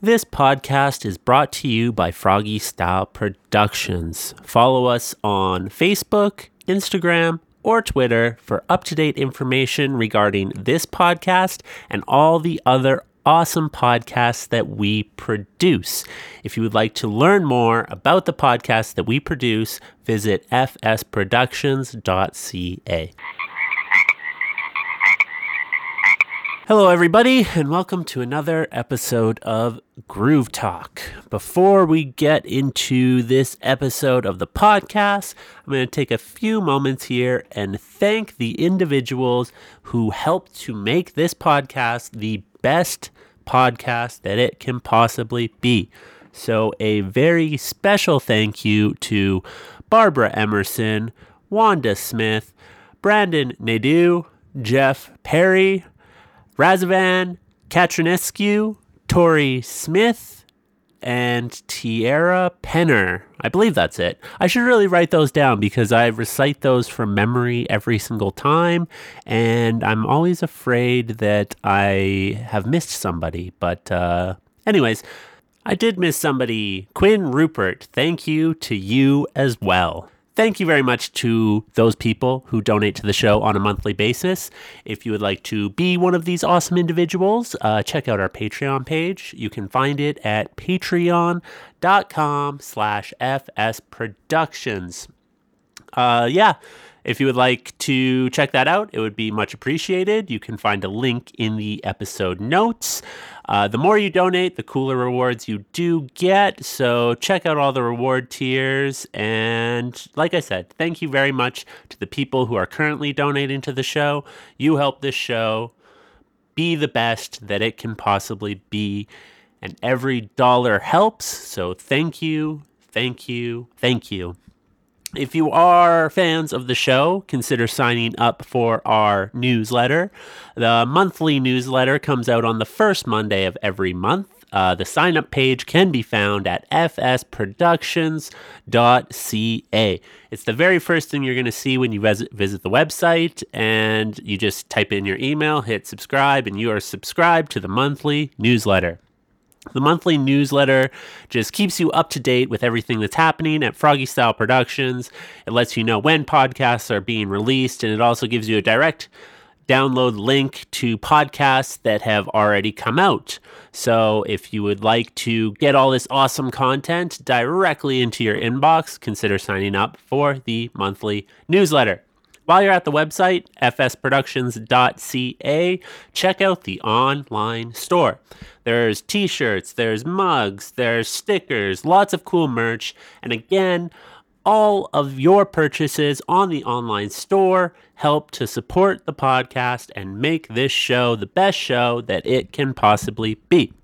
This podcast is brought to you by FrogE Style Productions. Follow us on Facebook, Instagram, or Twitter for up to date information regarding this podcast and all the other awesome podcasts that we produce. If you would like to learn more about the podcasts that we produce, visit fsproductions.ca. Hello, everybody, and welcome to another episode of Groove Talk. Before we get into this episode of the podcast, I'm going to take a few moments here and thank the individuals who helped to make this podcast the best podcast that it can possibly be. So, a very special thank you to Barbara Emerson, Wanda Smith, Brandon Nadeau, Jeff Perry, Razavan Katrinescu, Tori Smith, and Tierra Penner. I believe that's it. I should really write those down because I recite those from memory every single time, and I'm always afraid that I have missed somebody. But, uh, anyways, I did miss somebody. Quinn Rupert, thank you to you as well. Thank you very much to those people who donate to the show on a monthly basis. If you would like to be one of these awesome individuals, uh, check out our Patreon page. You can find it at patreon.com slash fsproductions. Uh, yeah, if you would like to check that out, it would be much appreciated. You can find a link in the episode notes. Uh, the more you donate, the cooler rewards you do get. So check out all the reward tiers. And like I said, thank you very much to the people who are currently donating to the show. You help this show be the best that it can possibly be. And every dollar helps. So thank you, thank you, thank you. If you are fans of the show, consider signing up for our newsletter. The monthly newsletter comes out on the first Monday of every month. Uh, the sign up page can be found at fsproductions.ca. It's the very first thing you're going to see when you visit, visit the website, and you just type in your email, hit subscribe, and you are subscribed to the monthly newsletter. The monthly newsletter just keeps you up to date with everything that's happening at FrogE Style Productions. It lets you know when podcasts are being released, and it also gives you a direct download link to podcasts that have already come out. So if you would like to get all this awesome content directly into your inbox, consider signing up for the monthly newsletter. While you're at the website, fsproductions.ca, check out the online store. There's t shirts, there's mugs, there's stickers, lots of cool merch. And again, all of your purchases on the online store help to support the podcast and make this show the best show that it can possibly be.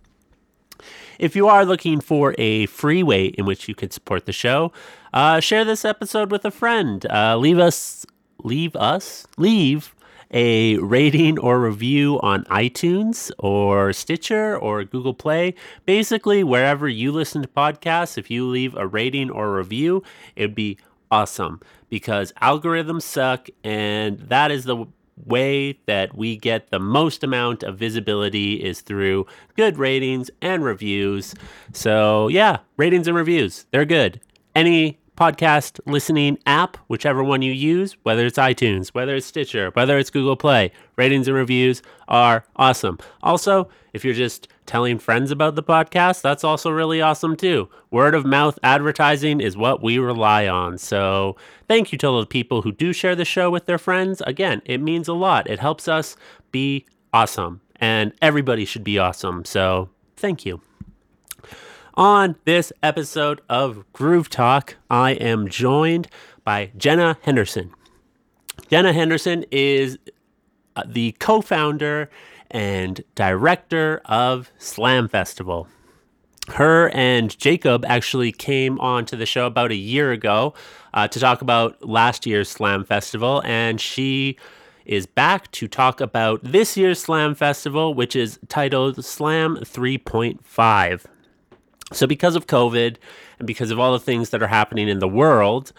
If you are looking for a free way in which you can support the show, uh, share this episode with a friend. Uh, leave us leave us leave a rating or review on iTunes or Stitcher or Google Play. Basically, wherever you listen to podcasts, if you leave a rating or review, it'd be awesome because algorithms suck, and that is the way that we get the most amount of visibility is through good ratings and reviews. So, yeah, ratings and reviews, they're good. Any podcast listening app, whichever one you use, whether it's iTunes, whether it's Stitcher, whether it's Google Play, ratings and reviews are awesome. Also, if you're just telling friends about the podcast, that's also really awesome too. Word of mouth advertising is what we rely on. So, thank you to all the people who do share the show with their friends. Again, it means a lot. It helps us be awesome, and everybody should be awesome. So, thank you. On this episode of Groove Talk, I am joined by Jenna Henderson. Jenna Henderson is uh, the co founder and director of Slam Festival. Her and Jacob actually came on to the show about a year ago uh, to talk about last year's Slam Festival, and she is back to talk about this year's Slam Festival, which is titled Slam 3.5. So, because of COVID and because of all the things that are happening in the world,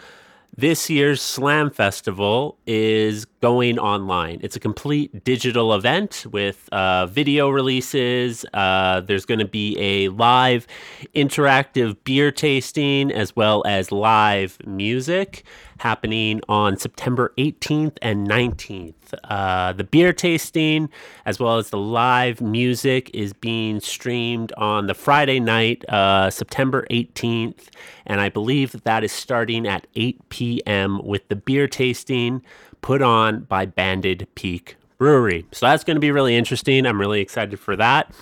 this year's Slam Festival is going online. It's a complete digital event with uh, video releases. Uh, there's going to be a live interactive beer tasting as well as live music happening on September 18th and 19th. Uh, the beer tasting, as well as the live music, is being streamed on the Friday night, uh, September 18th. And I believe that that is starting at 8 p.m. with the beer tasting put on by Banded Peak Brewery. So that's going to be really interesting. I'm really excited for that.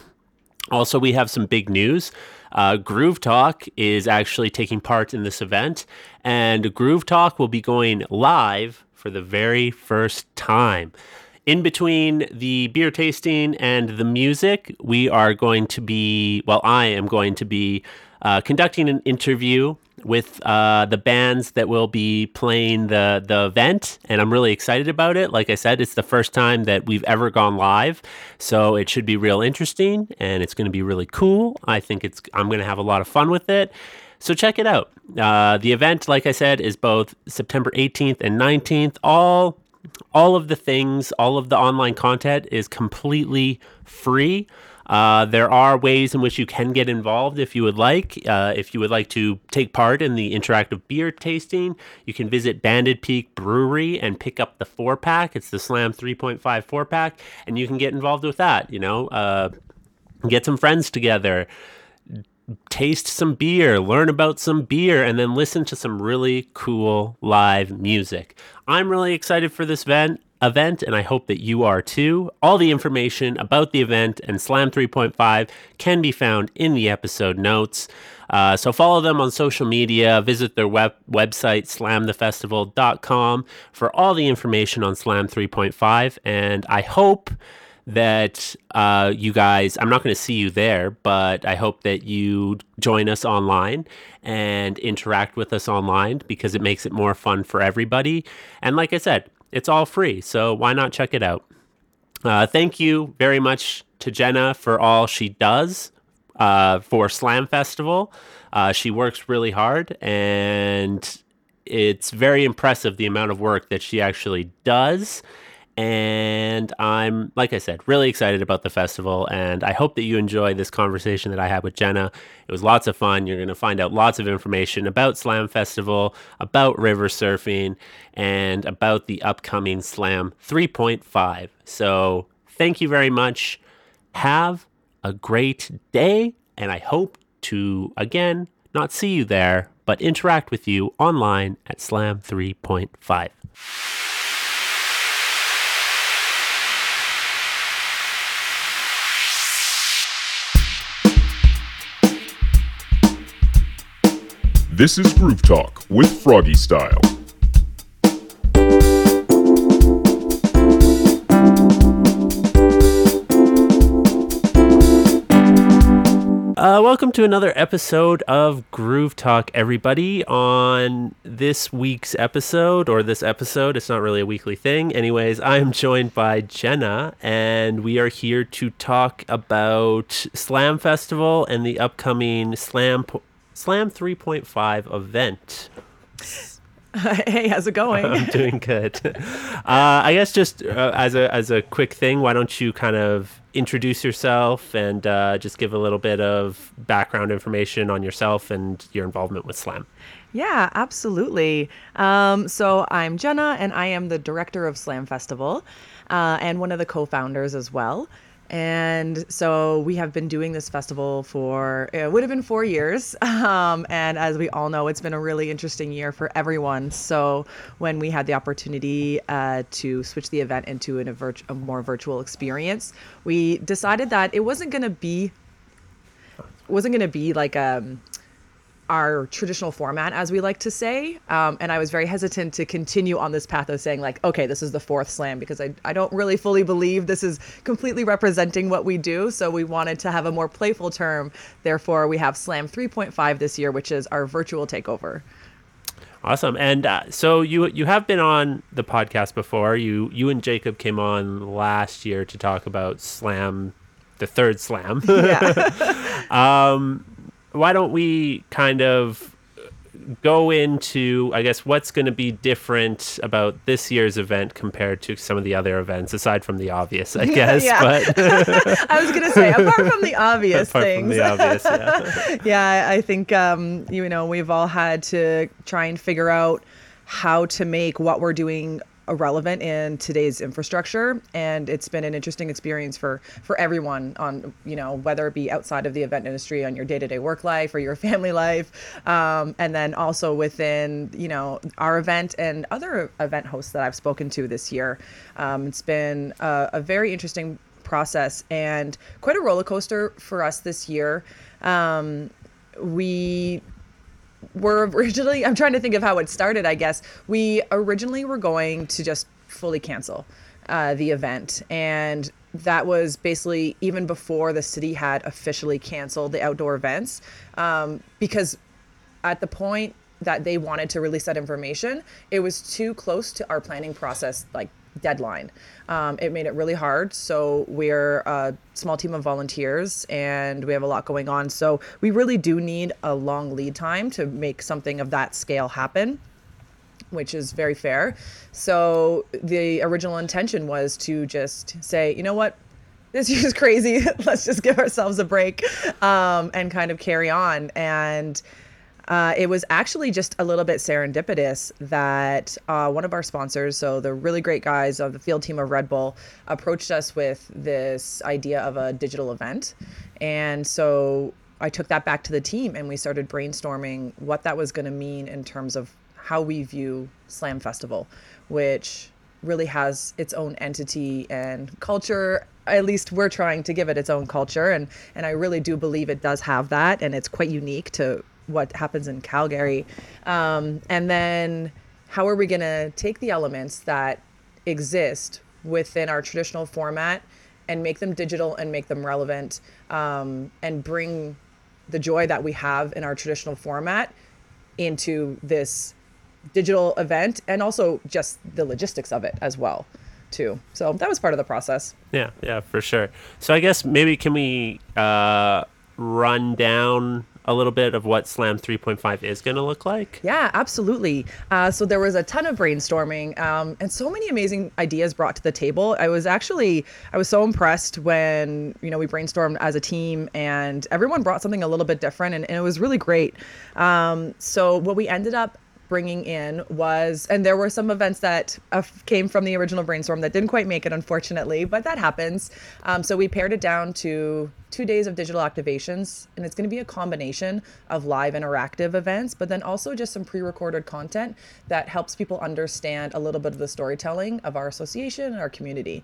Also, we have some big news. Uh, Groove Talk is actually taking part in this event, and Groove Talk will be going live for the very first time. In between the beer tasting and the music, we are going to be, well, I am going to be uh, conducting an interview with uh, the bands that will be playing the the event, and I'm really excited about it. Like I said, it's the first time that we've ever gone live, so it should be real interesting, and it's going to be really cool. I think it's I'm going to have a lot of fun with it. So check it out. Uh, the event, like I said, is both September 18th and 19th. All all of the things, all of the online content is completely free. Uh, there are ways in which you can get involved if you would like. Uh, if you would like to take part in the interactive beer tasting, you can visit Banded Peak Brewery and pick up the four pack. It's the Slam 3.5 four pack, and you can get involved with that. You know, uh, get some friends together taste some beer, learn about some beer, and then listen to some really cool live music. I'm really excited for this event event, and I hope that you are too. All the information about the event and Slam 3.5 can be found in the episode notes. Uh, so follow them on social media, visit their web- website, slamthefestival.com, for all the information on Slam 3.5. And I hope that uh, you guys, I'm not going to see you there, but I hope that you join us online and interact with us online because it makes it more fun for everybody. And like I said, it's all free, so why not check it out? Uh, thank you very much to Jenna for all she does uh, for Slam Festival. Uh, she works really hard, and it's very impressive the amount of work that she actually does and I'm, like I said, really excited about the festival. And I hope that you enjoy this conversation that I had with Jenna. It was lots of fun. You're going to find out lots of information about Slam Festival, about river surfing, and about the upcoming Slam 3.5. So thank you very much. Have a great day. And I hope to, again, not see you there, but interact with you online at Slam 3.5. This is Groove Talk with FrogE Style. Uh, welcome to another episode of Groove Talk, everybody. On this week's episode, or this episode, it's not really a weekly thing. Anyways, I'm joined by Jenna, and we are here to talk about Slam Festival and the upcoming Slam Slam 3.5 event. hey, how's it going? I'm doing good. Uh, I guess just uh, as a as a quick thing, why don't you kind of introduce yourself and uh, just give a little bit of background information on yourself and your involvement with Slam? Yeah, absolutely. Um, so I'm Jenna, and I am the director of Slam Festival, uh, and one of the co-founders as well. And so we have been doing this festival for, it would have been four years. Um, and as we all know, it's been a really interesting year for everyone. So when we had the opportunity uh, to switch the event into an, a, virt- a more virtual experience, we decided that it wasn't going to be, wasn't going to be like um, our traditional format, as we like to say. Um, and I was very hesitant to continue on this path of saying, like, okay, this is the fourth slam, because I, I don't really fully believe this is completely representing what we do. So we wanted to have a more playful term. Therefore, we have Slam 3.5 this year, which is our virtual takeover. Awesome. And uh, so you you have been on the podcast before. You you and Jacob came on last year to talk about Slam, the third Slam. Yeah. um, why don't we kind of go into, I guess, what's going to be different about this year's event compared to some of the other events, aside from the obvious, I guess. Yeah. But I was gonna say, apart from the obvious apart things, from the obvious, yeah. yeah, I think um, you know we've all had to try and figure out how to make what we're doing relevant in today's infrastructure and it's been an interesting experience for for everyone on you know whether it be outside of the event industry on your day-to-day work life or your family life um, and then also within you know our event and other event hosts that i've spoken to this year. Um, it's been a, a very interesting process and quite a roller coaster for us this year. Um, we were originally i'm trying to think of how it started i guess. We originally were going to just fully cancel uh, the event. And that was basically even before the city had officially canceled the outdoor events um, because at the point that they wanted to release that information it was too close to our planning process like deadline. Um, it made it really hard. So we're a small team of volunteers and we have a lot going on. So we really do need a long lead time to make something of that scale happen. Which is very fair. So the original intention was to just say, you know what, this is crazy. Let's just give ourselves a break um, and kind of carry on. And uh, it was actually just a little bit serendipitous that uh, one of our sponsors, so the really great guys of the field team of Red Bull, approached us with this idea of a digital event. And so I took that back to the team and we started brainstorming what that was going to mean in terms of how we view Slam Festival, which really has its own entity and culture at least we're trying to give it its own culture and and I really do believe it does have that and it's quite unique to what happens in Calgary. Um, and then how are we going to take the elements that exist within our traditional format and make them digital and make them relevant um, and bring the joy that we have in our traditional format into this digital event and also just the logistics of it as well too. So that was part of the process. Yeah yeah for sure. So i guess maybe can we uh, run down a little bit of what Slam 3.5 is going to look like? Yeah, absolutely. Uh, so there was a ton of brainstorming um, and so many amazing ideas brought to the table. I was actually I was so impressed when you know we brainstormed as a team and everyone brought something a little bit different and, and it was really great. Um, so what we ended up bringing in was, and there were some events that uh, came from the original brainstorm that didn't quite make it, unfortunately, but that happens. Um, so we pared it down to two days of digital activations, and it's going to be a combination of live interactive events, but then also just some pre recorded content that helps people understand a little bit of the storytelling of our association and our community.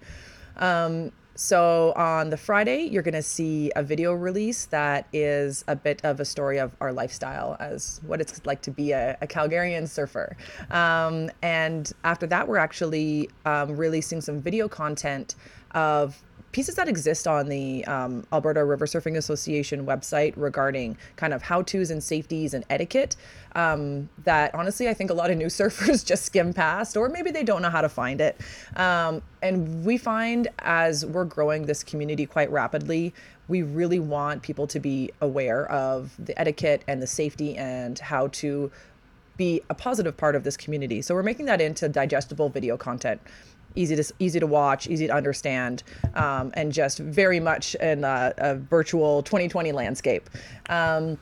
Um, so on the Friday, you're going to see a video release that is a bit of a story of our lifestyle as what it's like to be a, a Calgarian surfer. Um, and after that, we're actually um, releasing some video content of pieces that exist on the um, Alberta River Surfing Association website regarding kind of how to's and safeties and etiquette um, that honestly I think a lot of new surfers just skim past or maybe they don't know how to find it. Um, and we find as we're growing this community quite rapidly, we really want people to be aware of the etiquette and the safety and how to be a positive part of this community. So we're making that into digestible video content easy to easy to watch, easy to understand, um, and just very much in a, a virtual 2020 landscape. Um,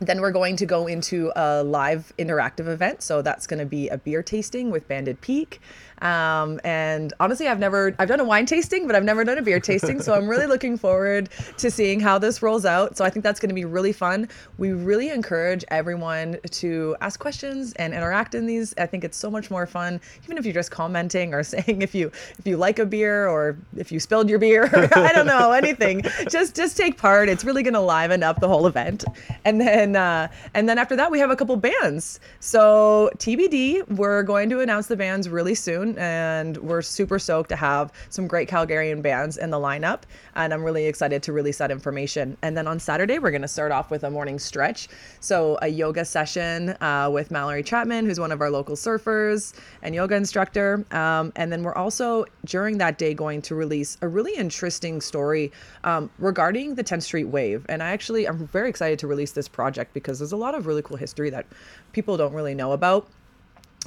then we're going to go into a live interactive event. So that's going to be a beer tasting with Banded Peak. Um, and honestly, I've never, I've done a wine tasting, but I've never done a beer tasting. So I'm really looking forward to seeing how this rolls out. So I think that's going to be really fun. We really encourage everyone to ask questions and interact in these. I think it's so much more fun, even if you're just commenting or saying if you, if you like a beer or if you spilled your beer, I don't know, anything, just, just take part. It's really going to liven up the whole event. And then, uh, and then after that, we have a couple bands. So TBD, we're going to announce the bands really soon and we're super stoked to have some great Calgarian bands in the lineup. And I'm really excited to release that information. And then on Saturday, we're going to start off with a morning stretch. So, a yoga session uh, with Mallory Chapman, who's one of our local surfers and yoga instructor. Um, and then we're also, during that day, going to release a really interesting story um, regarding the 10th Street Wave. And I actually, I'm very excited to release this project project because there's a lot of really cool history that people don't really know about.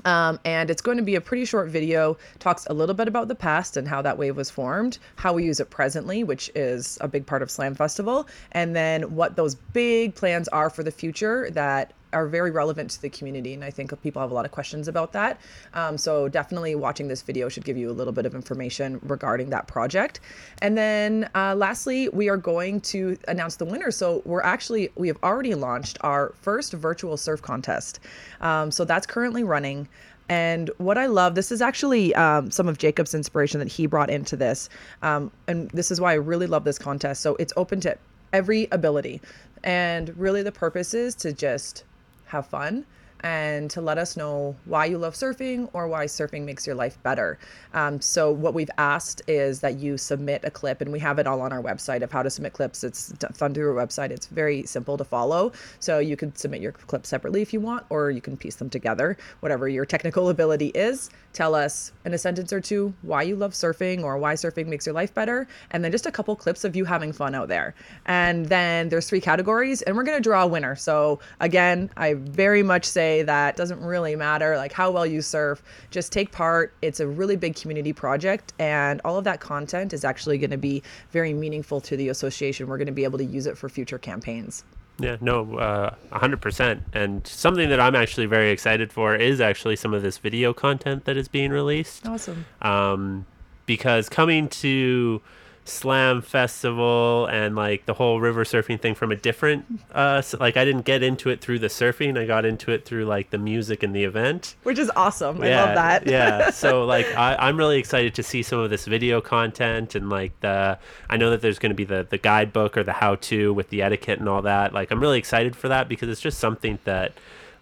Um, and it's going to be a pretty short video talks a little bit about the past and how that wave was formed how we use it presently which is a big part of slam festival and then what those big plans are for the future that are very relevant to the community and i think people have a lot of questions about that um, so definitely watching this video should give you a little bit of information regarding that project and then uh, lastly we are going to announce the winner so we're actually we have already launched our first virtual surf contest um, so that's currently running and what I love, this is actually um, some of Jacob's inspiration that he brought into this. Um, and this is why I really love this contest. So it's open to every ability. And really, the purpose is to just have fun and to let us know why you love surfing or why surfing makes your life better. Um, so, what we've asked is that you submit a clip, and we have it all on our website of how to submit clips. It's done through our website. It's very simple to follow. So, you can submit your clips separately if you want, or you can piece them together, whatever your technical ability is. Tell us in a sentence or two why you love surfing or why surfing makes your life better, and then just a couple clips of you having fun out there. And then there's three categories, and we're going to draw a winner. So, again, I very much say, that doesn't really matter like how well you surf just take part it's a really big community project and all of that content is actually going to be very meaningful to the association we're going to be able to use it for future campaigns yeah, no, uh, 100%. And something that I'm actually very excited for is actually some of this video content that is being released. Awesome. Um, because coming to slam festival and like the whole river surfing thing from a different uh like i didn't get into it through the surfing. I got into it through like the music and the event. Which is awesome. Yeah, i love that. yeah. So like I, i'm really excited to see some of this video content and like the i know that there's going to be the the guidebook or the how to with the etiquette and all that. Like i'm really excited for that because it's just something that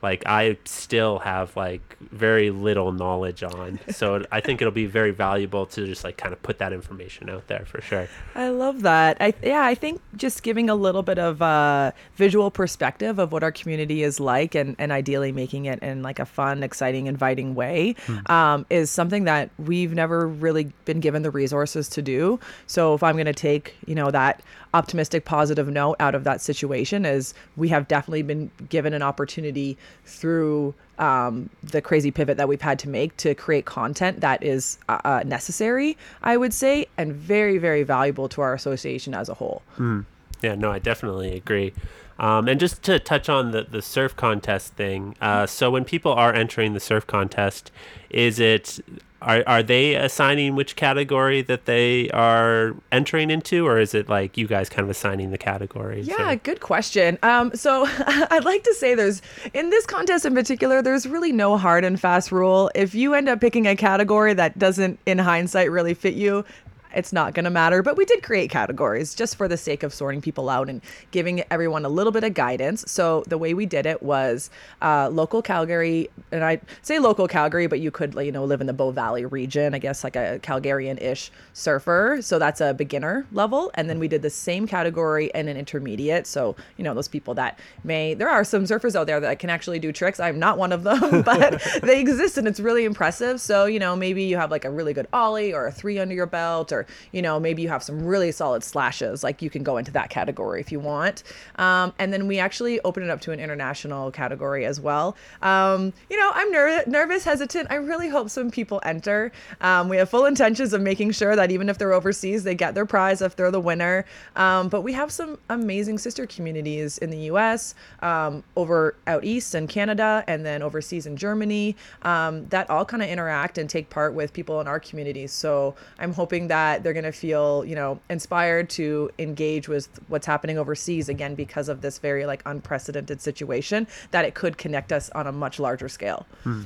like I still have like very little knowledge on. So I think it'll be very valuable to just like kind of put that information out there for sure. I love that. I yeah, I think just giving a little bit of a visual perspective of what our community is like, and and ideally making it in like a fun, exciting, inviting way, hmm. um, is something that we've never really been given the resources to do. So if I'm going to take you know that optimistic, positive note out of that situation, is we have definitely been given an opportunity through um, the crazy pivot that we've had to make to create content that is uh, uh, necessary, I would say, and very, very valuable to our association as a whole. Mm. Yeah, no, I definitely agree. Um, and just to touch on the, the surf contest thing, uh, so when people are entering the surf contest, is it are are they assigning which category that they are entering into, or is it like you guys kind of assigning the categories? Yeah, or? good question. Um, so I'd like to say there's in this contest in particular, there's really no hard and fast rule. If you end up picking a category that doesn't, in hindsight, really fit you, it's not going to matter. But we did create categories just for the sake of sorting people out and giving everyone a little bit of guidance. So the way we did it was uh, local Calgary, and I say local Calgary, but you could you know live in the Bow Valley region, I guess like a Calgarian-ish surfer. So that's a beginner level, and then we did the same category and an intermediate. So you know those people that may there are some surfers out there that can actually do tricks. I'm not one of them, but they exist and it's really impressive. So you know maybe you have like a really good ollie or a three under your belt or you know, maybe you have some really solid slashes, like you can go into that category if you want. Um, and then we actually open it up to an international category as well. Um, you know, I'm ner- nervous, hesitant. I really hope some people enter. Um, we have full intentions of making sure that even if they're overseas, they get their prize if they're the winner. Um, but we have some amazing sister communities in the US, um, over out east in Canada, and then overseas in Germany um, that all kind of interact and take part with people in our communities. So I'm hoping that that they're going to feel, you know, inspired to engage with what's happening overseas again because of this very like unprecedented situation that it could connect us on a much larger scale. Hmm.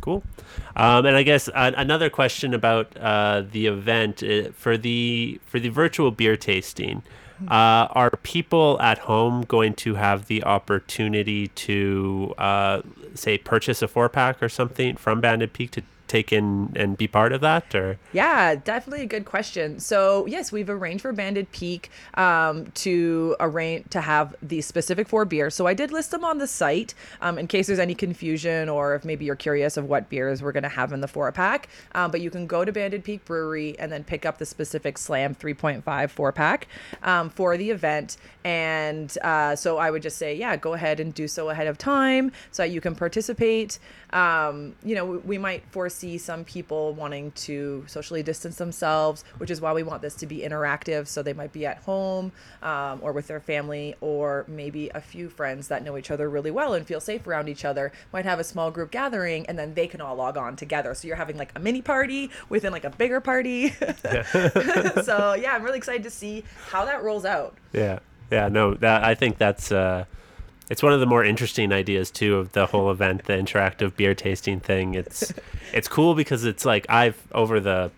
Cool. Um, and I guess uh, another question about uh, the event uh, for the for the virtual beer tasting. Uh, are people at home going to have the opportunity to, uh, say, purchase a four pack or something from Banded Peak to take in and be part of that or Yeah, definitely a good question. So yes, we've arranged for Banded Peak um, to arrange to have the specific four beers. So I did list them on the site um, in case there's any confusion or if maybe you're curious of what beers we're going to have in the four pack. Um, but you can go to Banded Peak Brewery and then pick up the specific Slam 3.5 four pack um, for the event. And uh, so I would just say, yeah, go ahead and do so ahead of time so that you can participate. Um, you know, we, we might foresee some people wanting to socially distance themselves, which is why we want this to be interactive. So they might be at home um, or with their family, or maybe a few friends that know each other really well and feel safe around each other might have a small group gathering and then they can all log on together. So you're having like a mini party within like a bigger party. so yeah, I'm really excited to see how that rolls out. Yeah, yeah, no, that I think that's uh, it's one of the more interesting ideas too of the whole event, the interactive beer tasting thing. It's it's cool because it's like I've over the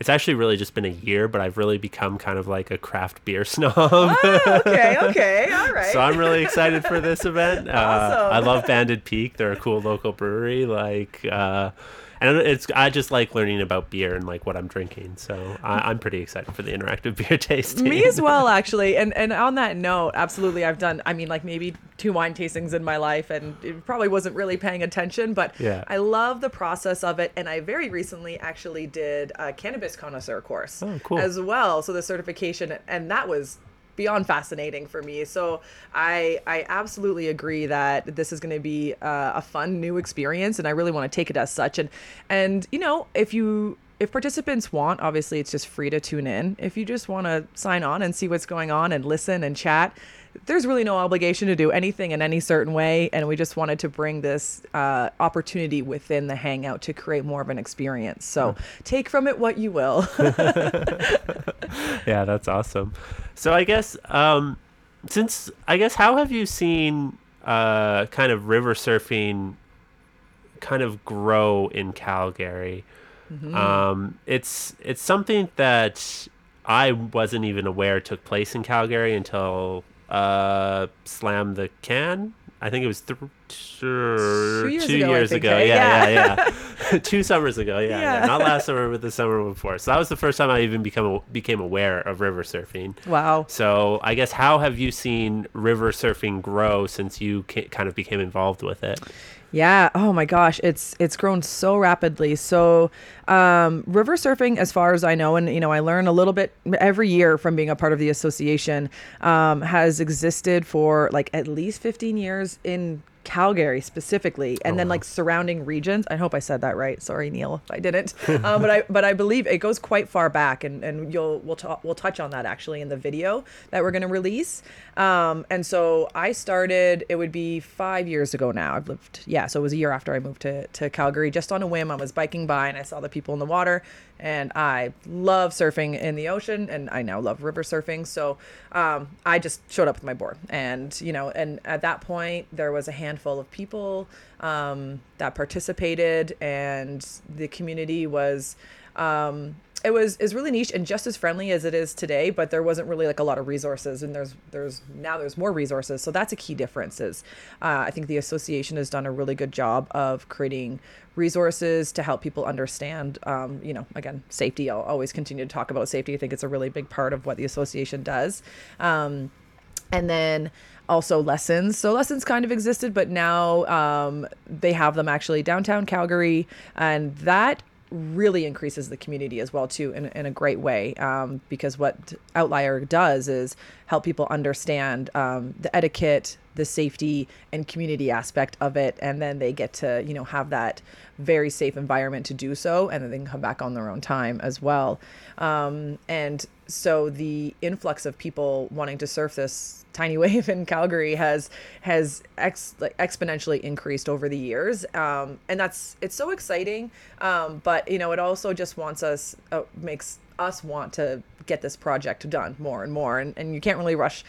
it's actually really just been a year, but I've really become kind of like a craft beer snob. Oh, okay, okay, all right. so I'm really excited for this event. Uh, I love Banded Peak; they're a cool local brewery. Like, uh, and it's I just like learning about beer and like what I'm drinking. So I, I'm pretty excited for the interactive beer tasting. Me as well, actually. And and on that note, absolutely, I've done. I mean, like maybe two wine tastings in my life, and it probably wasn't really paying attention, but Yeah. I love the process of it. And I very recently actually did a cannabis connoisseur course Oh, cool. as well. So the certification, and that was beyond fascinating for me. So I I absolutely agree that this is going to be uh, a fun new experience, and I really want to take it as such. And and you know, if you if participants want, obviously it's just free to tune in. If you just want to sign on and see what's going on and listen and chat, there's really no obligation to do anything in any certain way. And we just wanted to bring this uh, opportunity within the Hangout to create more of an experience. So take from it what you will. yeah, that's awesome. So I guess um, since I guess how have you seen uh, kind of river surfing kind of grow in Calgary? Um, it's it's something that I wasn't even aware took place in Calgary until uh, Slam the Can. I think it was th- two years two ago, years think, ago. hey? Yeah, yeah, yeah. two summers ago. Yeah, yeah, Yeah. Not last summer, but the summer before. So that was the first time I even become became aware of river surfing. wow. So I guess how have you seen river surfing grow since you ca- kind of became involved with it? Yeah. Oh my gosh, it's it's grown so rapidly. So, um, river surfing, as far as I know, and you know, I learn a little bit every year from being a part of the association, um, has existed for like at least 15 years in Calgary specifically, and then like surrounding regions. I hope I said that right. Sorry, Neil, if I didn't. um, but I but I believe it goes quite far back, and and you'll we'll talk we'll touch on that actually in the video that we're gonna release. Um, and so I started. It would be five years ago now. I've lived yeah. So it was a year after I moved to to Calgary, just on a whim. I was biking by and I saw the people in the water, and I love surfing in the ocean, and I now love river surfing. So um, I just showed up with my board, and you know, and at that point there was a handful of people um, that participated, and the community was. Um, it was is really niche and just as friendly as it is today but there wasn't really like a lot of resources and there's there's now there's more resources. So that's a key difference is uh, i think the association has done a really good job of creating resources to help people understand um, you know again safety. I'll always continue to talk about safety. I think it's a really big part of what the association does. Um, and then also lessons. So lessons kind of existed but now um, they have them actually downtown calgary and that really increases the community as well too in, in a great way um, because what outlier does is help people understand um, the etiquette the safety and community aspect of it and then they get to you know have that very safe environment to do so and then they can come back on their own time as well um, and so the influx of people wanting to surf this tiny wave in Calgary has has ex, like, exponentially increased over the years, um, and that's it's so exciting. Um, but you know, it also just wants us uh, makes us want to get this project done more and more, and and you can't really rush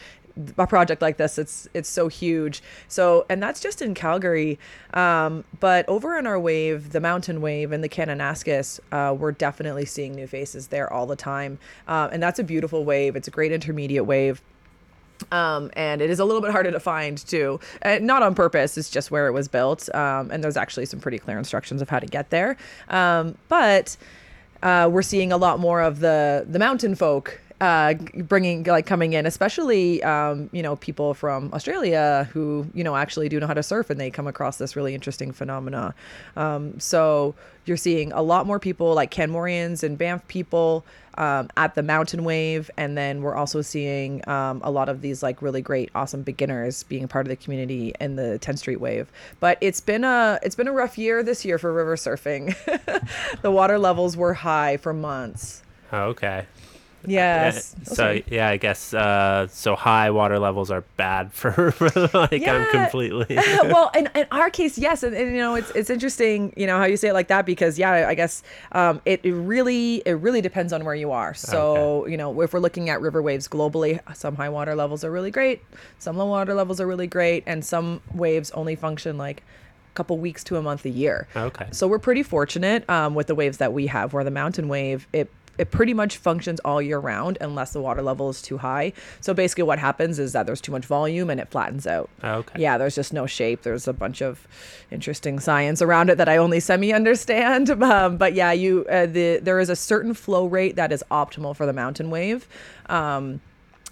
a project like this it's it's so huge so and that's just in calgary um, but over in our wave the mountain wave and the kananaskis uh, we're definitely seeing new faces there all the time uh, and that's a beautiful wave it's a great intermediate wave Um, and it is a little bit harder to find too. Uh, not on purpose, it's just where it was built. Um, and there's actually some pretty clear instructions of how to get there. Um, but uh, we're seeing a lot more of the the mountain folk uh, bringing like coming in, especially um, you know people from Australia who you know actually do know how to surf and they come across this really interesting phenomena. Um, so you're seeing a lot more people like Canmorians and Banff people um, at the mountain wave, and then we're also seeing um, a lot of these like really great, awesome beginners being part of the community in the 10th Street wave. But it's been a it's been a rough year this year for river surfing. the water levels were high for months. Oh, okay. Yes. Uh, so yeah, I guess uh, so. High water levels are bad for, for like I'm completely. well, in, in our case, yes, and, and you know it's it's interesting, you know how you say it like that because yeah, I guess um, it, it really it really depends on where you are. So you know if we're looking at river waves globally, some high water levels are really great, some low water levels are really great, and some waves only function like a couple weeks to a month a year. Okay. So we're pretty fortunate um, with the waves that we have. Where the mountain wave it it pretty much functions all year round unless the water level is too high. So basically, what happens is that there's too much volume and it flattens out. Okay. Yeah, there's just no shape. There's a bunch of interesting science around it that I only semi understand. Um, but yeah, you uh, the there is a certain flow rate that is optimal for the mountain wave. Um,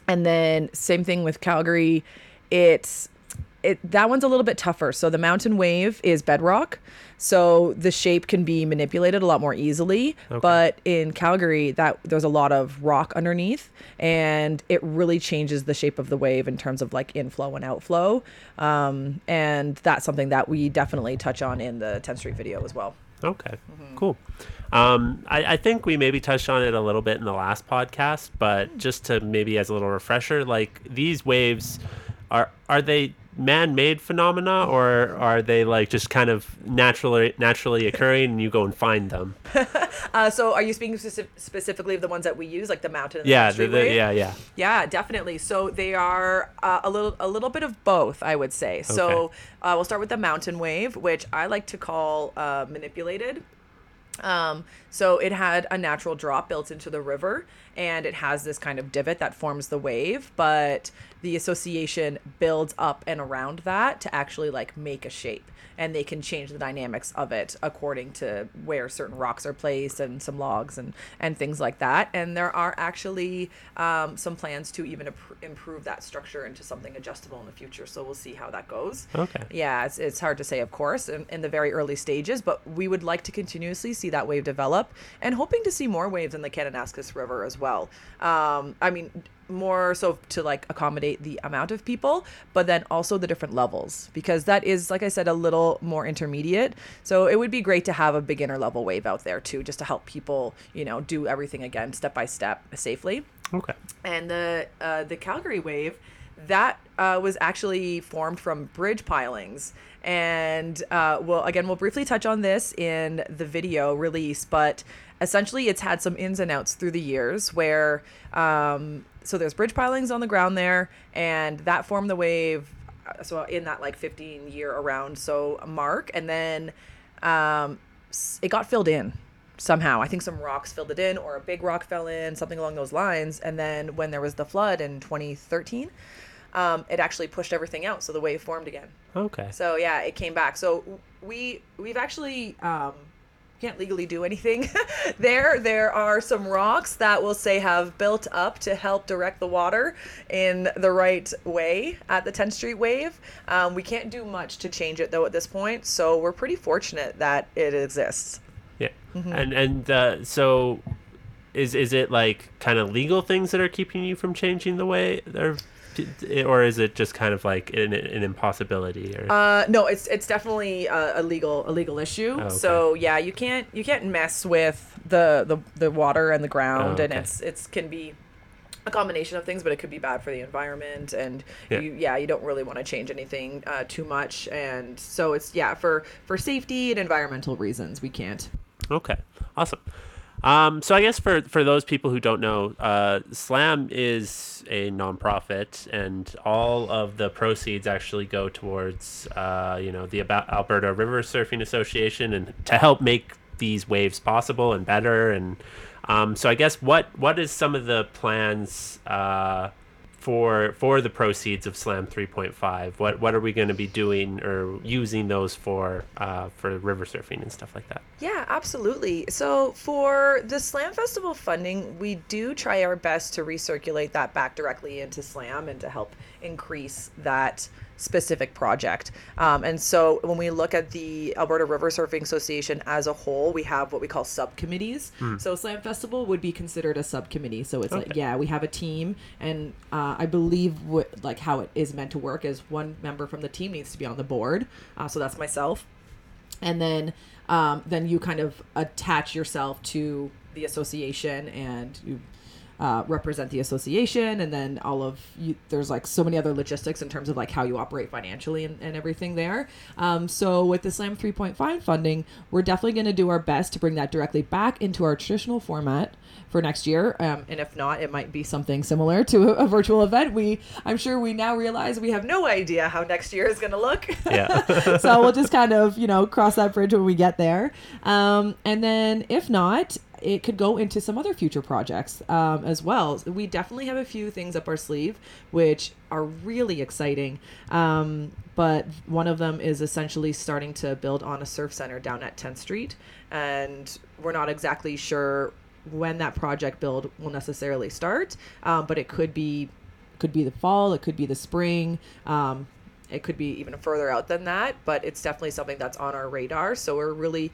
and then same thing with Calgary. It's it that one's a little bit tougher. So the mountain wave is bedrock. So the shape can be manipulated a lot more easily. But in Calgary, that there's a lot of rock underneath and it really changes the shape of the wave in terms of like inflow and outflow. Um, and that's something that we definitely touch on in the 10th Street video as well. Okay, cool. Um, I, I think we maybe touched on it a little bit in the last podcast, but just to maybe as a little refresher, like these waves are are they man-made phenomena or are they like just kind of naturally naturally occurring and you go and find them? Uh, so are you speaking speci- specifically of the ones that we use, like the mountain and Yeah, the the, yeah, yeah. Yeah, definitely. So they are uh, a little a little bit of both, I would say. So Okay. uh, we'll start with the mountain wave, which I like to call uh, manipulated. Um, so it had a natural drop built into the river, and it has this kind of divot that forms the wave, but the association builds up and around that to actually like make a shape and they can change the dynamics of it according to where certain rocks are placed and some logs and and things like that and there are actually um, some plans to even imp- improve that structure into something adjustable in the future so we'll see how that goes Okay. yeah it's, it's hard to say of course in, in the very early stages but we would like to continuously see that wave develop and hoping to see more waves in the kananaskis river as well. Um, i mean more so to like accommodate the amount of people but then also the different levels because that is like i said a little more intermediate. So it would be great to have a beginner level wave out there too just to help people you know do everything again step by step safely. Okay. and the uh, the Calgary wave that uh, was actually formed from bridge pilings and uh, well again we'll briefly touch on this in the video release but essentially it's had some ins and outs through the years where um, so there's bridge pilings on the ground there and that formed the wave uh, so in that like 15 year around so mark and then um, it got filled in somehow. I think some rocks filled it in, or a big rock fell in, something along those lines. And then when there was the flood in 2013, um, it actually pushed everything out, so the wave formed again. Okay. So yeah, it came back. So we we've actually um, can't legally do anything there. There are some rocks that we'll say have built up to help direct the water in the right way at the 10th Street wave. Um, we can't do much to change it though at this point, so we're pretty fortunate that it exists. Yeah. Mm-hmm. And and uh, so is is it like kind of legal things that are keeping you from changing the way or or is it just kind of like an, an impossibility or Uh, no, it's it's definitely a, a legal a legal issue. Oh, okay. So yeah, you can't you can't mess with the the, the water and the ground, Oh, and okay. it's it's can be a combination of things, but it could be bad for the environment, and Yeah. you yeah you don't really want to change anything uh, too much, and so it's yeah for for safety and environmental reasons we can't. Okay, awesome. Um, so I guess for for those people who don't know, uh, Slam is a nonprofit, and all of the proceeds actually go towards uh, you know the Alberta River Surfing Association, and to help make these waves possible and better. And um, so I guess what what is some of the plans uh, for for the proceeds of Slam 3.5? What what are we going to be doing or using those for uh, for river surfing and stuff like that? Yeah, absolutely. So for the Slam Festival funding, we do try our best to recirculate that back directly into Slam and to help increase that specific project. Um, and so when we look at the Alberta River Surfing Association as a whole, we have what we call subcommittees. So Slam Festival would be considered a subcommittee. So it's like, yeah, we have a team, and uh, I believe what like how it is meant to work is one member from the team needs to be on the board. Uh, so that's myself and then um, then you kind of attach yourself to the association and you uh, represent the association and then all of you there's like so many other logistics in terms of like how you operate financially and, and everything there. Um, so with the slam 3.5 funding we're definitely going to do our best to bring that directly back into our traditional format for next year. Um, and if not it might be something similar to a, a virtual event. We i'm sure we now realize we have no idea how next year is going to look. Yeah. so we'll just kind of you know cross that bridge when we get there. Um, and then if not it could go into some other future projects um, as well. We definitely have a few things up our sleeve which are really exciting um, but one of them is essentially starting to build on a surf center down at 10th street and we're not exactly sure when that project build will necessarily start um, but it could be could be the fall it could be the spring um, it could be even further out than that but it's definitely something that's on our radar. So we're really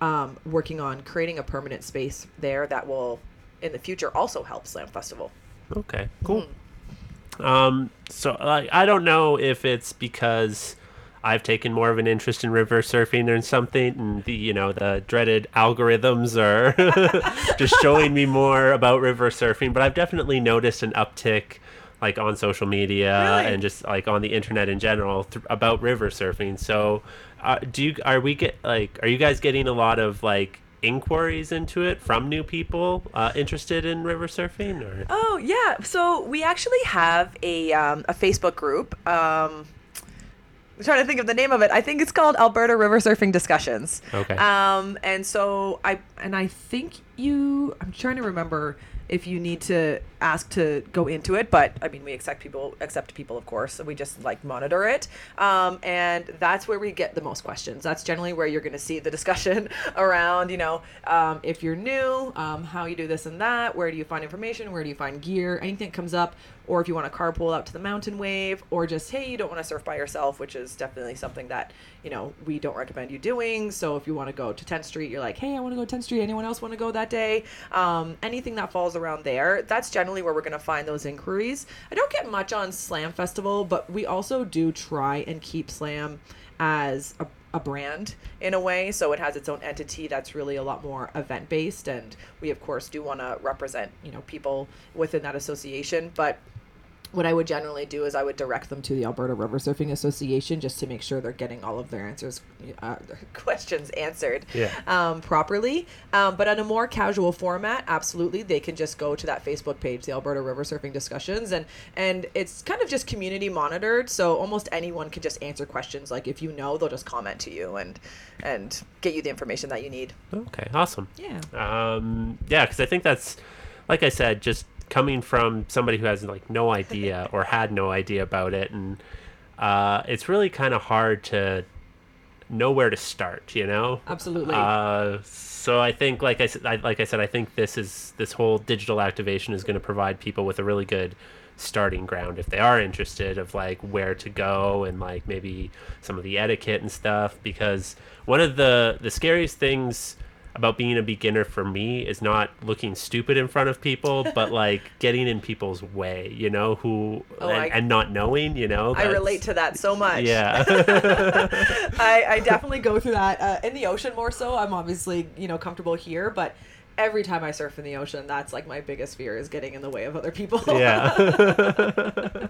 um, working on creating a permanent space there that will in the future also help slam festival Okay, cool. Um, so like, I don't know if it's because I've taken more of an interest in river surfing or something, and the you know the dreaded algorithms are just showing me more about river surfing. But I've definitely noticed an uptick, like on social media Really? and just like on the internet in general th- about river surfing. So, uh, do you are we get like are you guys getting a lot of like inquiries into it from new people uh, interested in river surfing or? Oh yeah, so we actually have a um, a Facebook group. Um, I'm trying to think of the name of it. I think it's called Alberta River Surfing Discussions. Okay. Um, and so I and I think you. I'm trying to remember if you need to ask to go into it, but I mean we accept people accept people of course. We just like monitor it, um, and that's where we get the most questions. That's generally where you're going to see the discussion around. You know, um, if you're new, um, how you do this and that. Where do you find information? Where do you find gear? Anything that comes up, or if you want to carpool out to the mountain wave, or just hey, you don't want to surf by yourself, which is definitely something that you know we don't recommend you doing. So if you want to go to 10th Street, you're like, hey, I want to go to 10th Street. Anyone else want to go that day? Um, anything that falls around there, that's generally where we're going to find those inquiries. I don't get much on Slam Festival, but we also do try and keep Slam as a a brand in a way so it has its own entity that's really a lot more event based and we of course do want to represent you know people within that association but what I would generally do is I would direct them to the Alberta River Surfing Association just to make sure they're getting all of their answers, uh, their questions answered Yeah. um, properly. Um, but on a more casual format, absolutely, they can just go to that Facebook page, the Alberta River Surfing Discussions, and and it's kind of just community monitored, so almost anyone can just answer questions. Like if you know, they'll just comment to you and and get you the information that you need. Okay, awesome. Yeah. Um, yeah, because I think that's, like I said, just coming from somebody who has like no idea or had no idea about it, and uh, it's really kind of hard to know where to start. You know. Absolutely. Uh, so I think, like I said, I, like I said, I think this is this whole digital activation is going to provide people with a really good starting ground if they are interested of like where to go and like maybe some of the etiquette and stuff because one of the the scariest things about being a beginner for me is not looking stupid in front of people but like getting in people's way you know who Oh, and, I- and not knowing you know I relate to that so much. yeah I, I definitely go through that uh, in the ocean more so. I'm obviously you know comfortable here, but every time I surf in the ocean, that's like my biggest fear is getting in the way of other people. yeah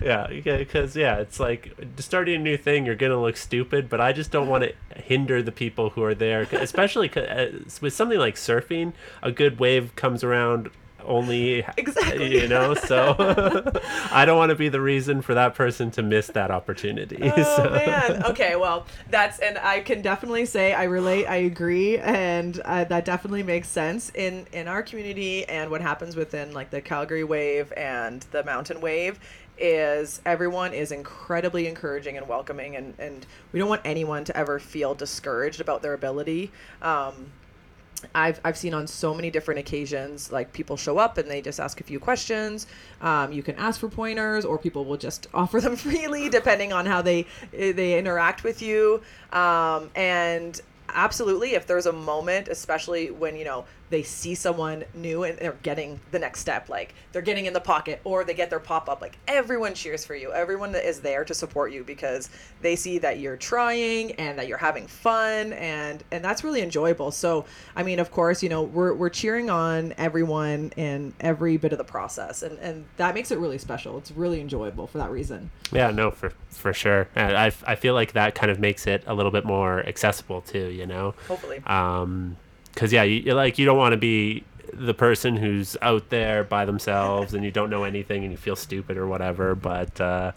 yeah because yeah it's like starting a new thing you're gonna look stupid but i just don't want to hinder the people who are there especially uh, with something like surfing a good wave comes around only Exactly. you know so i don't want to be the reason for that person to miss that opportunity Oh so. man. Okay, well, that's and I can definitely say I relate. I agree, and uh, that definitely makes sense in in our community and what happens within like the Calgary wave and the mountain wave is everyone is incredibly encouraging and welcoming and and we don't want anyone to ever feel discouraged about their ability um I've, I've seen on so many different occasions like people show up and they just ask a few questions. Um, you can ask for pointers or people will just offer them freely depending on how they they interact with you. Um, and absolutely if there's a moment especially when you know they see someone new and they're getting the next step like they're getting in the pocket or they get their pop-up. Like everyone cheers for you. Everyone that is there to support you because they see that you're trying and that you're having fun and and that's really enjoyable. So i mean of course you know we're, we're cheering on everyone in every bit of the process and and that makes it really special. It's really enjoyable for that reason. Yeah, no, for for sure. And I, I feel like that kind of makes it a little bit more accessible too. You know, hopefully. Um, because yeah, you like you don't want to be the person who's out there by themselves and you don't know anything and you feel stupid or whatever. But uh,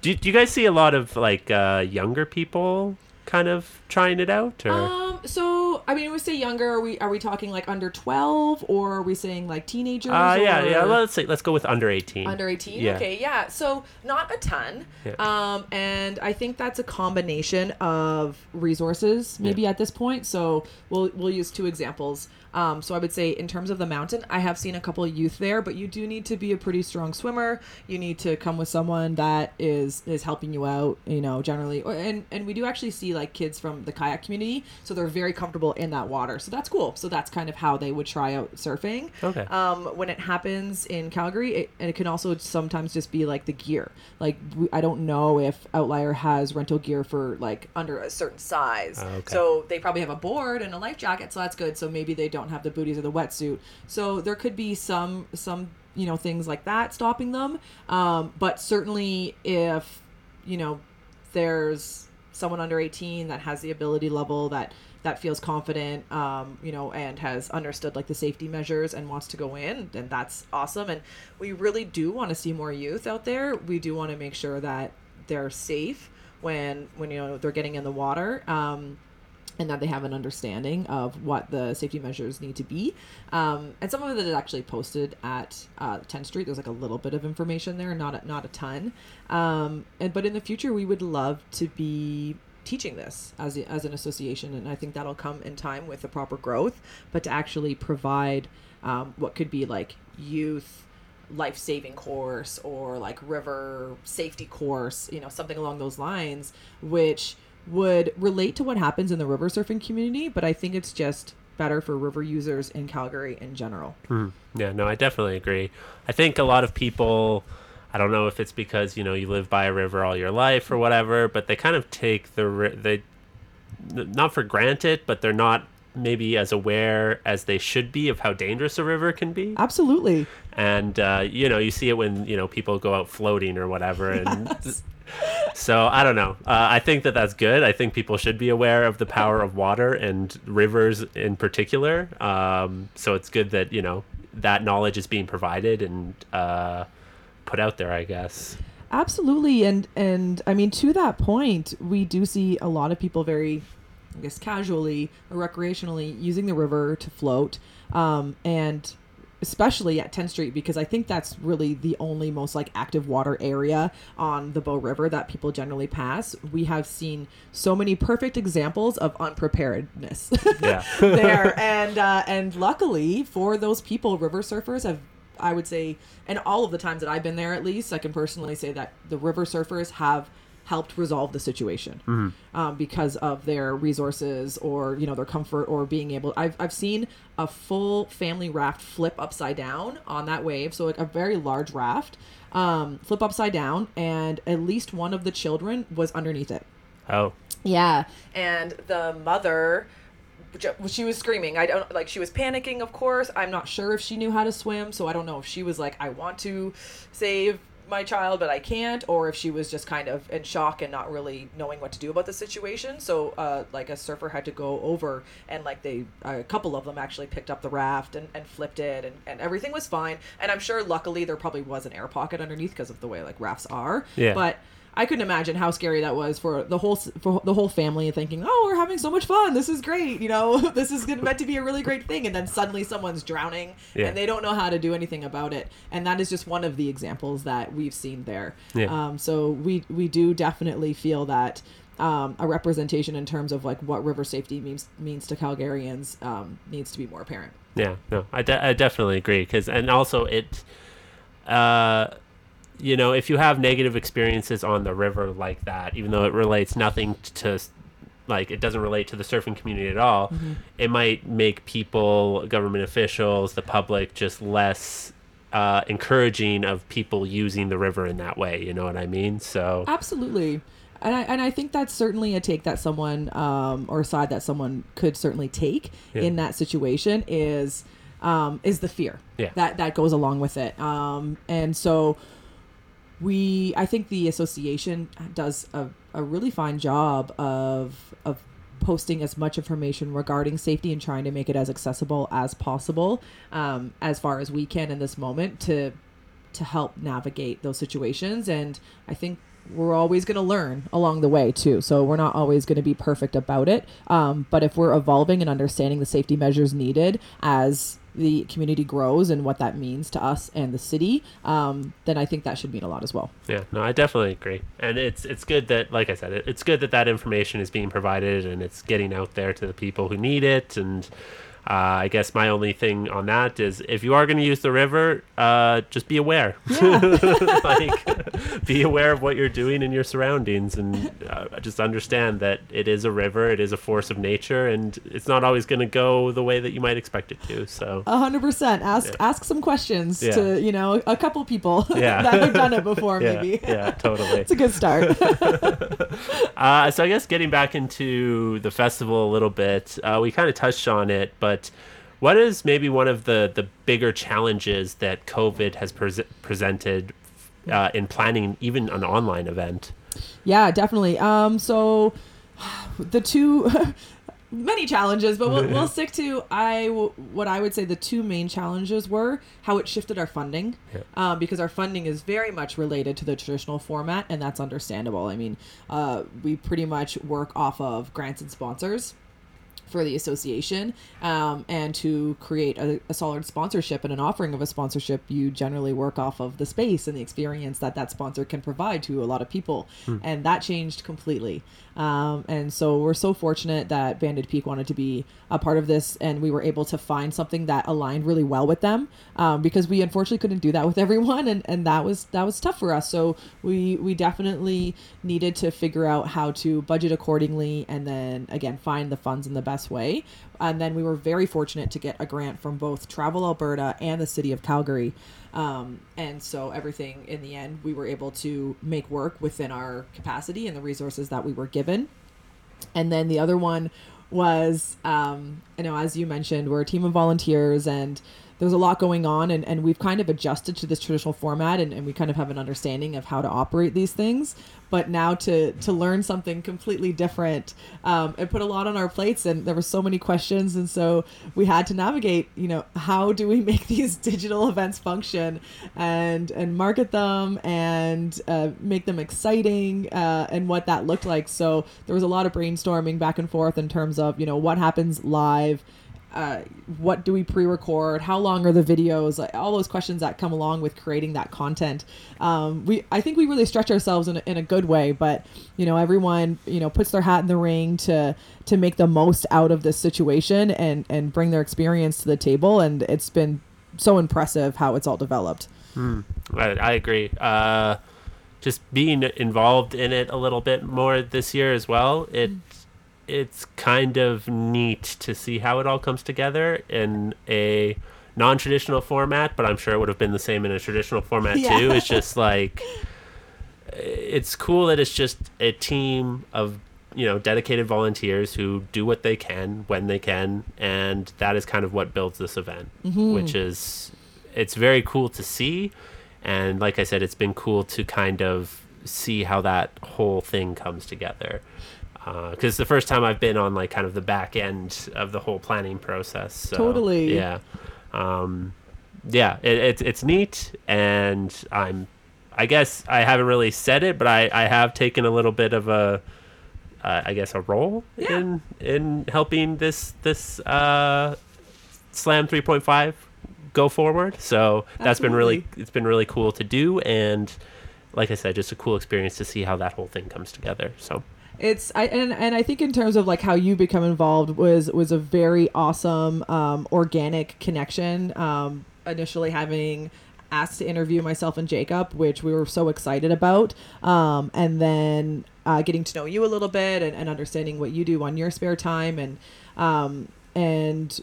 do do you guys see a lot of like uh, younger people kind of trying it out or? um so i mean when we say younger are we are we talking like under 12 or are we saying like teenagers uh, yeah, or- yeah. Let's say let's go with under eighteen. Under 18? Yeah. Okay, yeah. So not a ton. Yeah. Um, and I think that's a combination of resources maybe at this point. So we'll we'll use two examples. Um, so I would say in terms of the mountain, I have seen a couple of youth there, but you do need to be a pretty strong swimmer. You need to come with someone that is is helping you out, you know, generally. Or- And and we do actually see like kids from the kayak community, so they're very comfortable in that water. So that's cool. So that's kind of how they would try out surfing Okay. um, when it happens in Calgary, it, and it can also sometimes just be like the gear. Like we, I don't know if Outlier has rental gear for like under a certain size. Oh, okay. So they probably have a board and a life jacket, so that's good. So maybe they don't have the booties or the wetsuit. So there could be some some you know things like that stopping them. Um, but certainly if you know there's someone under 18 that has the ability level that that feels confident um, you know and has understood like the safety measures and wants to go in then that's awesome and we really do want to see more youth out there we do want to make sure that they're safe when when you know they're getting in the water um, and that they have an understanding of what the safety measures need to be. Um, and some of it is actually posted at uh, 10th Street. There's like a little bit of information there, not a, not a ton. Um, and but in the future, we would love to be teaching this as as an association, and I think that'll come in time with the proper growth. But to actually provide um, what could be like youth life saving course or like river safety course, you know, something along those lines, which would relate to what happens in the river surfing community, but I think it's just better for river users in Calgary in general. Mm, yeah, no, I definitely agree. I think a lot of people, I don't know if it's because you know you live by a river all your life or whatever, but they kind of take the they not for granted, but they're not maybe as aware as they should be of how dangerous a river can be. Absolutely. And uh, you know, you see it when you know people go out floating or whatever, and so I don't know. Uh, I think that that's good. I think people should be aware of the power of water and rivers in particular. Um, so it's good that you know that knowledge is being provided and uh, put out there. I guess. Absolutely. And and I mean to that point, we do see a lot of people very I guess casually or recreationally using the river to float. Um, and especially at 10th Street because I think that's really the only most like active water area on the Bow River that people generally pass. We have seen so many perfect examples of unpreparedness Yeah. there, and uh, and luckily for those people, river surfers have. I would say, and all of the times that I've been there, at least, I can personally say that the river surfers have helped resolve the situation um, because of their resources or you know their comfort or being able I've, I've seen a full family raft flip upside down on that wave. So like a very large raft um, flip upside down and at least one of the children was underneath it. Oh. yeah. And the mother she was screaming. I don't like she was panicking of course. I'm not sure if she knew how to swim. So i don't know if she was like i want to save my child, but I can't, or if she was just kind of in shock and not really knowing what to do about the situation. So, uh, like a surfer had to go over and like they, a couple of them actually picked up the raft and, and flipped it, and, and everything was fine. And I'm sure, luckily, there probably was an air pocket underneath because of the way like rafts are. Yeah. But I couldn't imagine how scary that was for the whole for the whole family thinking, "Oh, we're having so much fun. This is great. You know, this is meant to be a really great thing." And then suddenly someone's drowning Yeah. and they don't know how to do anything about it. And that is just one of the examples that we've seen there. Yeah. Um, so we we do definitely feel that um, a representation in terms of like what river safety means means to Calgarians um, needs to be more apparent. Yeah, no, I, de- I definitely agree because and also it, uh, you know, if you have negative experiences on the river like that, even though it relates nothing to, like, it doesn't relate to the surfing community at all, it might make people, government officials, the public, just less. Uh, encouraging of people using the river in that way, you know what I mean? So Absolutely. And I, and I think that's certainly a take that someone um, or a side that someone could certainly take Yeah. in that situation is um, is the fear Yeah. that that goes along with it. Um, and so we I think the association does a, a really fine job of of posting as much information regarding safety and trying to make it as accessible as possible um, as far as we can in this moment to to help navigate those situations. And i think we're always going to learn along the way too so we're not always going to be perfect about it. Um, but if we're evolving and understanding the safety measures needed as the community grows and what that means to us and the city um, then i think that should mean a lot as well Yeah, no, I definitely agree, and it's it's good that, like I said, it, it's good that that information is being provided and it's getting out there to the people who need it. And uh, I guess my only thing on that is, if you are going to use the river, uh, just be aware. like, be aware of what you're doing in your surroundings, and uh, just understand that it is a river, it is a force of nature, and it's not always going to go the way that you might expect it to. So. A hundred percent. Ask ask some questions Yeah. to you know a couple people Yeah. that have done it before. Yeah, maybe yeah, totally. it's a good start. Uh, so I guess getting back into the festival a little bit, uh, we kind of touched on it, but what is maybe one of the the bigger challenges that COVID has pres presented uh, in planning even an online event? yeah, definitely. Um, so the two many challenges, but we'll, we'll stick to I what I would say the two main challenges were how it shifted our funding, Yeah. um, because our funding is very much related to the traditional format, and that's understandable. I mean, uh, we pretty much work off of grants and sponsors for the association um, and to create a, a solid sponsorship and an offering of a sponsorship you generally work off of the space and the experience that that sponsor can provide to a lot of people. And that changed completely. Um, and so we're so fortunate that banded peak wanted to be a part of this and we were able to find something that aligned really well with them um, because we unfortunately couldn't do that with everyone and, and that was that was tough for us. So we we definitely needed to figure out how to budget accordingly and then again find the funds in the best way and then we were very fortunate to get a grant from both travel alberta and the city of calgary. Um, and so everything in the end we were able to make work within our capacity and the resources that we were given. And then the other one was um, you know as you mentioned we're a team of volunteers and there's a lot going on and, and we've kind of adjusted to this traditional format and, and we kind of have an understanding of how to operate these things. But now to to learn something completely different um, it put a lot on our plates and there were so many questions and so we had to navigate you know how do we make these digital events function and and market them and uh, make them exciting uh, and what that looked like. So there was a lot of brainstorming back and forth in terms of you know what happens live uh, what do we pre-record? How long are the videos? Like, all those questions that come along with creating that content. Um, we i think we really stretch ourselves in a, in a good way but you know everyone you know puts their hat in the ring to to make the most out of this situation and and bring their experience to the table and it's been so impressive how it's all developed. I, I agree. Uh, just being involved in it a little bit more this year as well. It it's kind of neat to see how it all comes together in a non-traditional format, but I'm sure it would have been the same in a traditional format Yeah. too. It's just like it's cool that it's just a team of you know dedicated volunteers who do what they can when they can and that is kind of what builds this event mm-hmm. which is it's very cool to see and like I said, it's been cool to kind of see how that whole thing comes together. Because the first time I've been on like kind of the back end of the whole planning process. So, Totally. Yeah. Um, yeah, it, it's it's neat, and I'm, I guess I haven't really said it, but I I have taken a little bit of a, uh, I guess a role Yeah. in in helping this this uh, Slam 3.5 go forward. So that's been really it's been really cool to do, and like I said, just a cool experience to see how that whole thing comes together. So it's I and, and I think in terms of like how you become involved was was a very awesome um, organic connection. Um, initially having asked to interview myself and Jacob, which we were so excited about, um, and then uh, getting to know you a little bit and, and understanding what you do on your spare time and um, and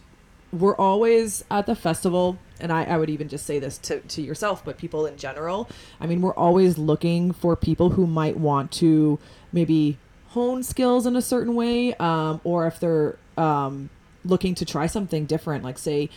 we're always at the festival and I, I would even just say this to, to yourself but people in general i mean we're always looking for people who might want to maybe hone skills in a certain way um, or if they're um, looking to try something different like say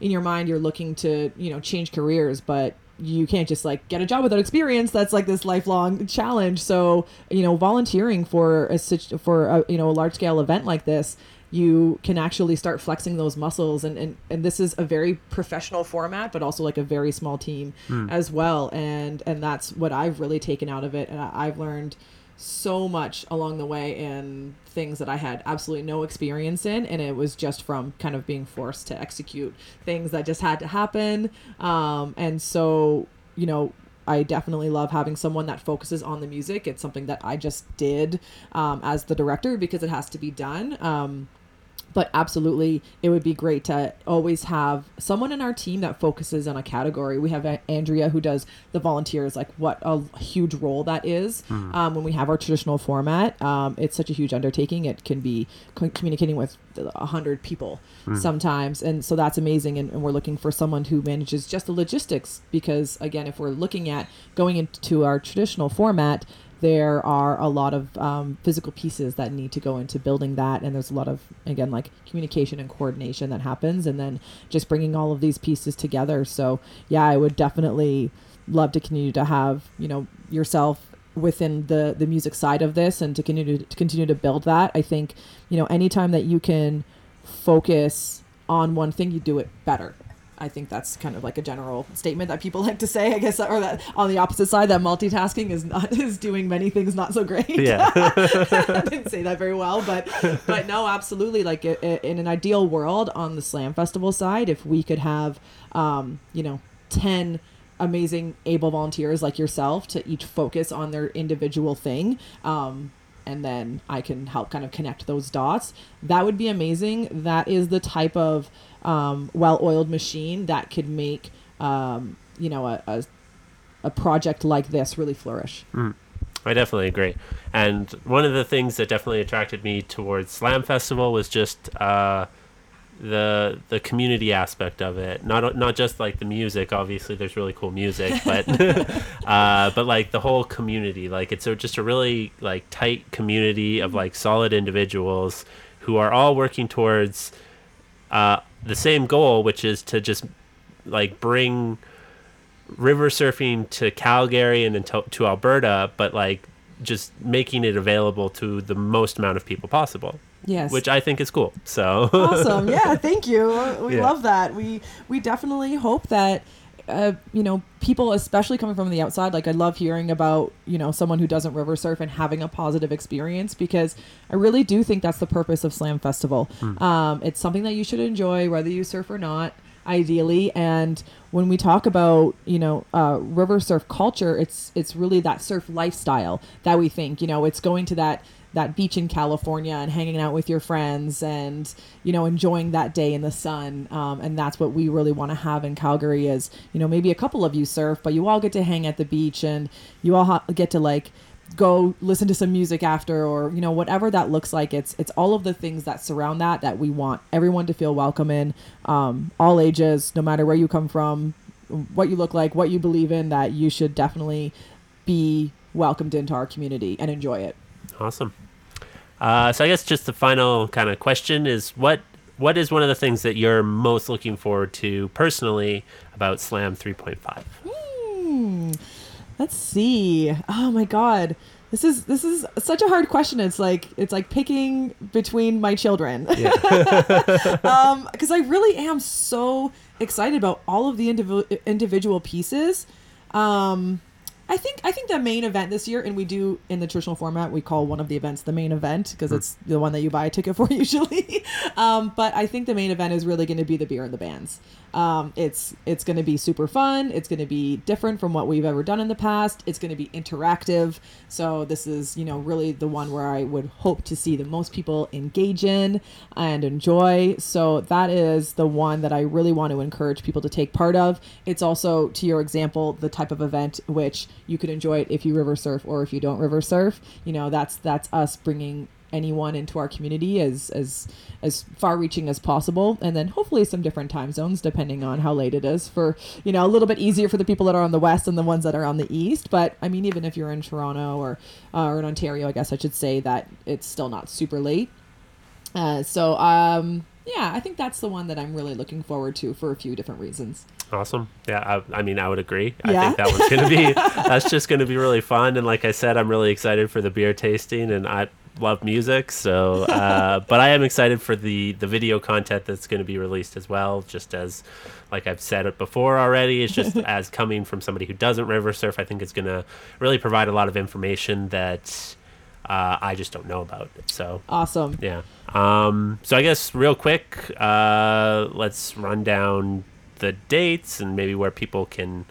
in your mind you're looking to you know change careers but you can't just like get a job without experience. That's like this lifelong challenge. So you know volunteering for a for a, you know a large scale event like this you can actually start flexing those muscles. And, and and this is a very professional format but also like a very small team as well. And and that's what i've really taken out of it. And I, i've learned so much along the way and things that I had absolutely no experience in and it was just from kind of being forced to execute things that just had to happen. Um, and so you know I definitely love having someone that focuses on the music. It's something that I just did um, as the director because it has to be done. Um, but absolutely it would be great to always have someone in our team that focuses on a category. We have andrea who does the volunteers like what a huge role that is um, when we have our traditional format. Um, it's such a huge undertaking. It can be co- communicating with a hundred people sometimes. And so that's amazing and, and we're looking for someone who manages just the logistics because again if we're looking at going into our traditional format there are a lot of um, physical pieces that need to go into building that and there's a lot of again like communication and coordination that happens and then just bringing all of these pieces together. So yeah i would definitely love to continue to have you know yourself within the the music side of this and to continue to continue to build that. I think you know anytime that you can focus on one thing you do it better I think that's kind of like a general statement that people like to say, I guess, or that on the opposite side, that multitasking is not is doing many things not so great. Yeah. I didn't say that very well, but but no, absolutely. Like i- i- in an ideal world, on the Slam Festival side, if we could have, um, you know, ten amazing able volunteers like yourself to each focus on their individual thing. Um, and then I can help kind of connect those dots. That would be amazing. That is the type of um, well-oiled machine that could make um, you know a, a a project like this really flourish. I definitely agree. And one of the things that definitely attracted me towards Slam Festival was just uh, the the community aspect of it. Not not just like the music. Obviously, there's really cool music, but uh, but like the whole community. Like it's a, just a really like tight community of like solid individuals who are all working towards uh, the same goal, which is to just like bring river surfing to Calgary and then to, to Alberta, but like just making it available to the most amount of people possible, Yes. which I think is cool. So awesome. Yeah, thank you. We Yeah. love that. We we definitely hope that uh, you know people, especially coming from the outside, like I love hearing about you know someone who doesn't river surf and having a positive experience because I really do think that's the purpose of Slam Festival. Um, it's something that you should enjoy whether you surf or not. Ideally, and when we talk about you know uh, river surf culture, it's it's really that surf lifestyle that we think you know it's going to that that beach in California and hanging out with your friends and you know enjoying that day in the sun. Um, and that's what we really want to have in Calgary is you know maybe a couple of you surf but you all get to hang at the beach and you all ha- get to like go listen to some music after or you know whatever that looks like. It's it's all of the things that surround that that we want everyone to feel welcome in um, all ages no matter where you come from what you look like what you believe in that you should definitely be welcomed into our community and enjoy it awesome. Uh, so I guess just the final kind of question is what what is one of the things that you're most looking forward to personally about Slam 3.5? Let's see. Oh my god. This is this is such a hard question. It's like it's like picking between my children. um because I really am so excited about all of the individual individual pieces. Um I think I think the main event this year, and we do in the traditional format, we call one of the events the main event because it's the one that you buy a ticket for usually. um, but I think the main event is really going to be the beer and the bands. Um, it's it's going to be super fun. It's going to be different from what we've ever done in the past. It's going to be interactive. So this is you know really the one where I would hope to see the most people engage in and enjoy. So that is the one that I really want to encourage people to take part of. It's also to your example the type of event which you could enjoy it if you river surf or if you don't river surf. You know that's that's us bringing anyone into our community as as as far reaching as possible and then hopefully some different time zones depending on how late it is for you know a little bit easier for the people that are on the west and the ones that are on the east but i mean even if you're in toronto or uh, or in ontario i guess i should say that it's still not super late uh, so um yeah i think that's the one that i'm really looking forward to for a few different reasons Awesome. Yeah, I, I mean, I would agree. I think that one's going to be, that's just going to be really fun. And like I said, I'm really excited for the beer tasting and I love music. So, uh, but I am excited for the, the video content that's going to be released as well. Just as, like I've said it before already, it's just as coming from somebody who doesn't river surf, I think it's going to really provide a lot of information that uh, I just don't know about. So, awesome yeah. Um, so I guess real quick, uh, let's run down the dates and maybe where people can,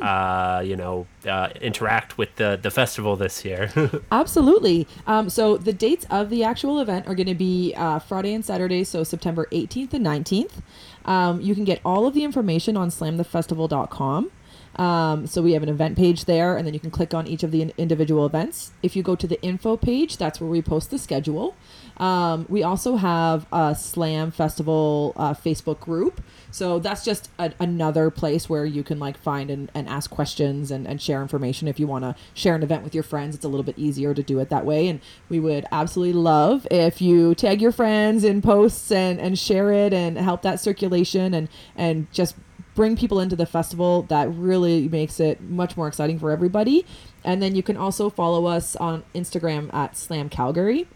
uh, you know, uh, interact with the the festival this year. Absolutely. Um, so the dates of the actual event are going to be uh, Friday and Saturday, so September 18th and 19th. Um, you can get all of the information on slamthefestival.com. Um, so we have an event page there, and then you can click on each of the in- individual events. If you go to the info page, that's where we post the schedule. Um, we also have a Slam Festival uh, Facebook group. So that's just a, another place where you can like find and, and ask questions and, and share information. If you want to share an event with your friends, it's a little bit easier to do it that way. And we would absolutely love if you tag your friends in posts and, and share it and help that circulation and, and just bring people into the festival that really makes it much more exciting for everybody and then you can also follow us on instagram at slam calgary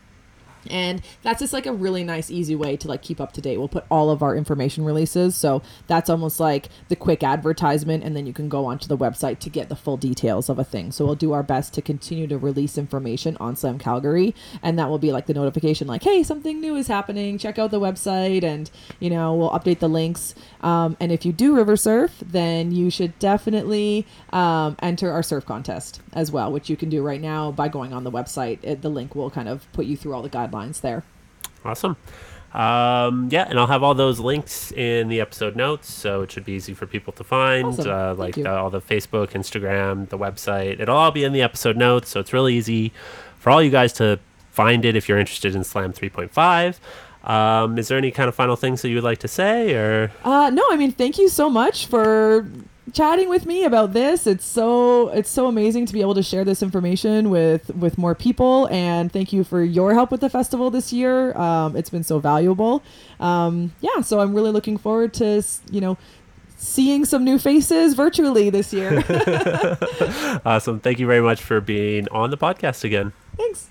and that's just like a really nice easy way to like keep up to date. We'll put all of our information releases. So that's almost like the quick advertisement and then you can go onto the website to get the full details of a thing. So we'll do our best to continue to release information on slam calgary and that will be like the notification like hey something new is happening. Check out the website and you know we'll update the links. Um, and if you do river surf then you should definitely um, enter our surf contest as well which you can do right now by going on the website. It, the link will kind of put you through all the guidelines there awesome. Um, yeah, and I'll have all those links in the episode notes, so it should be easy for people to find. Awesome. Uh, like you. uh, all the Facebook, Instagram, the website. It'll all be in the episode notes, so it's really easy for all you guys to find it if you're interested in Slam 3.5. Um, is there any kind of final things that you would like to say, or Uh, no, I mean, thank you so much for chatting with me about this. It's so it's so amazing to be able to share this information with with more people, and thank you for your help with the festival this year. Um, it's been so valuable. Um, yeah, so I'm really looking forward to you know seeing some new faces virtually this year. awesome? Thank you very much for being on the podcast again. Thanks.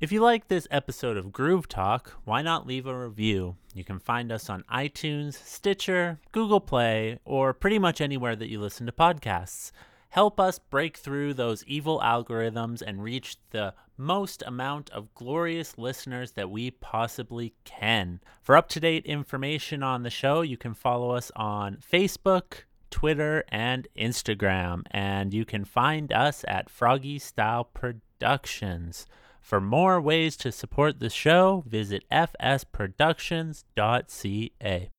If you like this episode of Groove Talk, why not leave a review? You can find us on iTunes, Stitcher, Google Play, or pretty much anywhere that you listen to podcasts. Help us break through those evil algorithms and reach the most amount of glorious listeners that we possibly can. For up to date information on the show, you can follow us on Facebook, Twitter, and Instagram. And you can find us at FrogE Style Productions. For more ways to support the show, visit fsproductions.ca.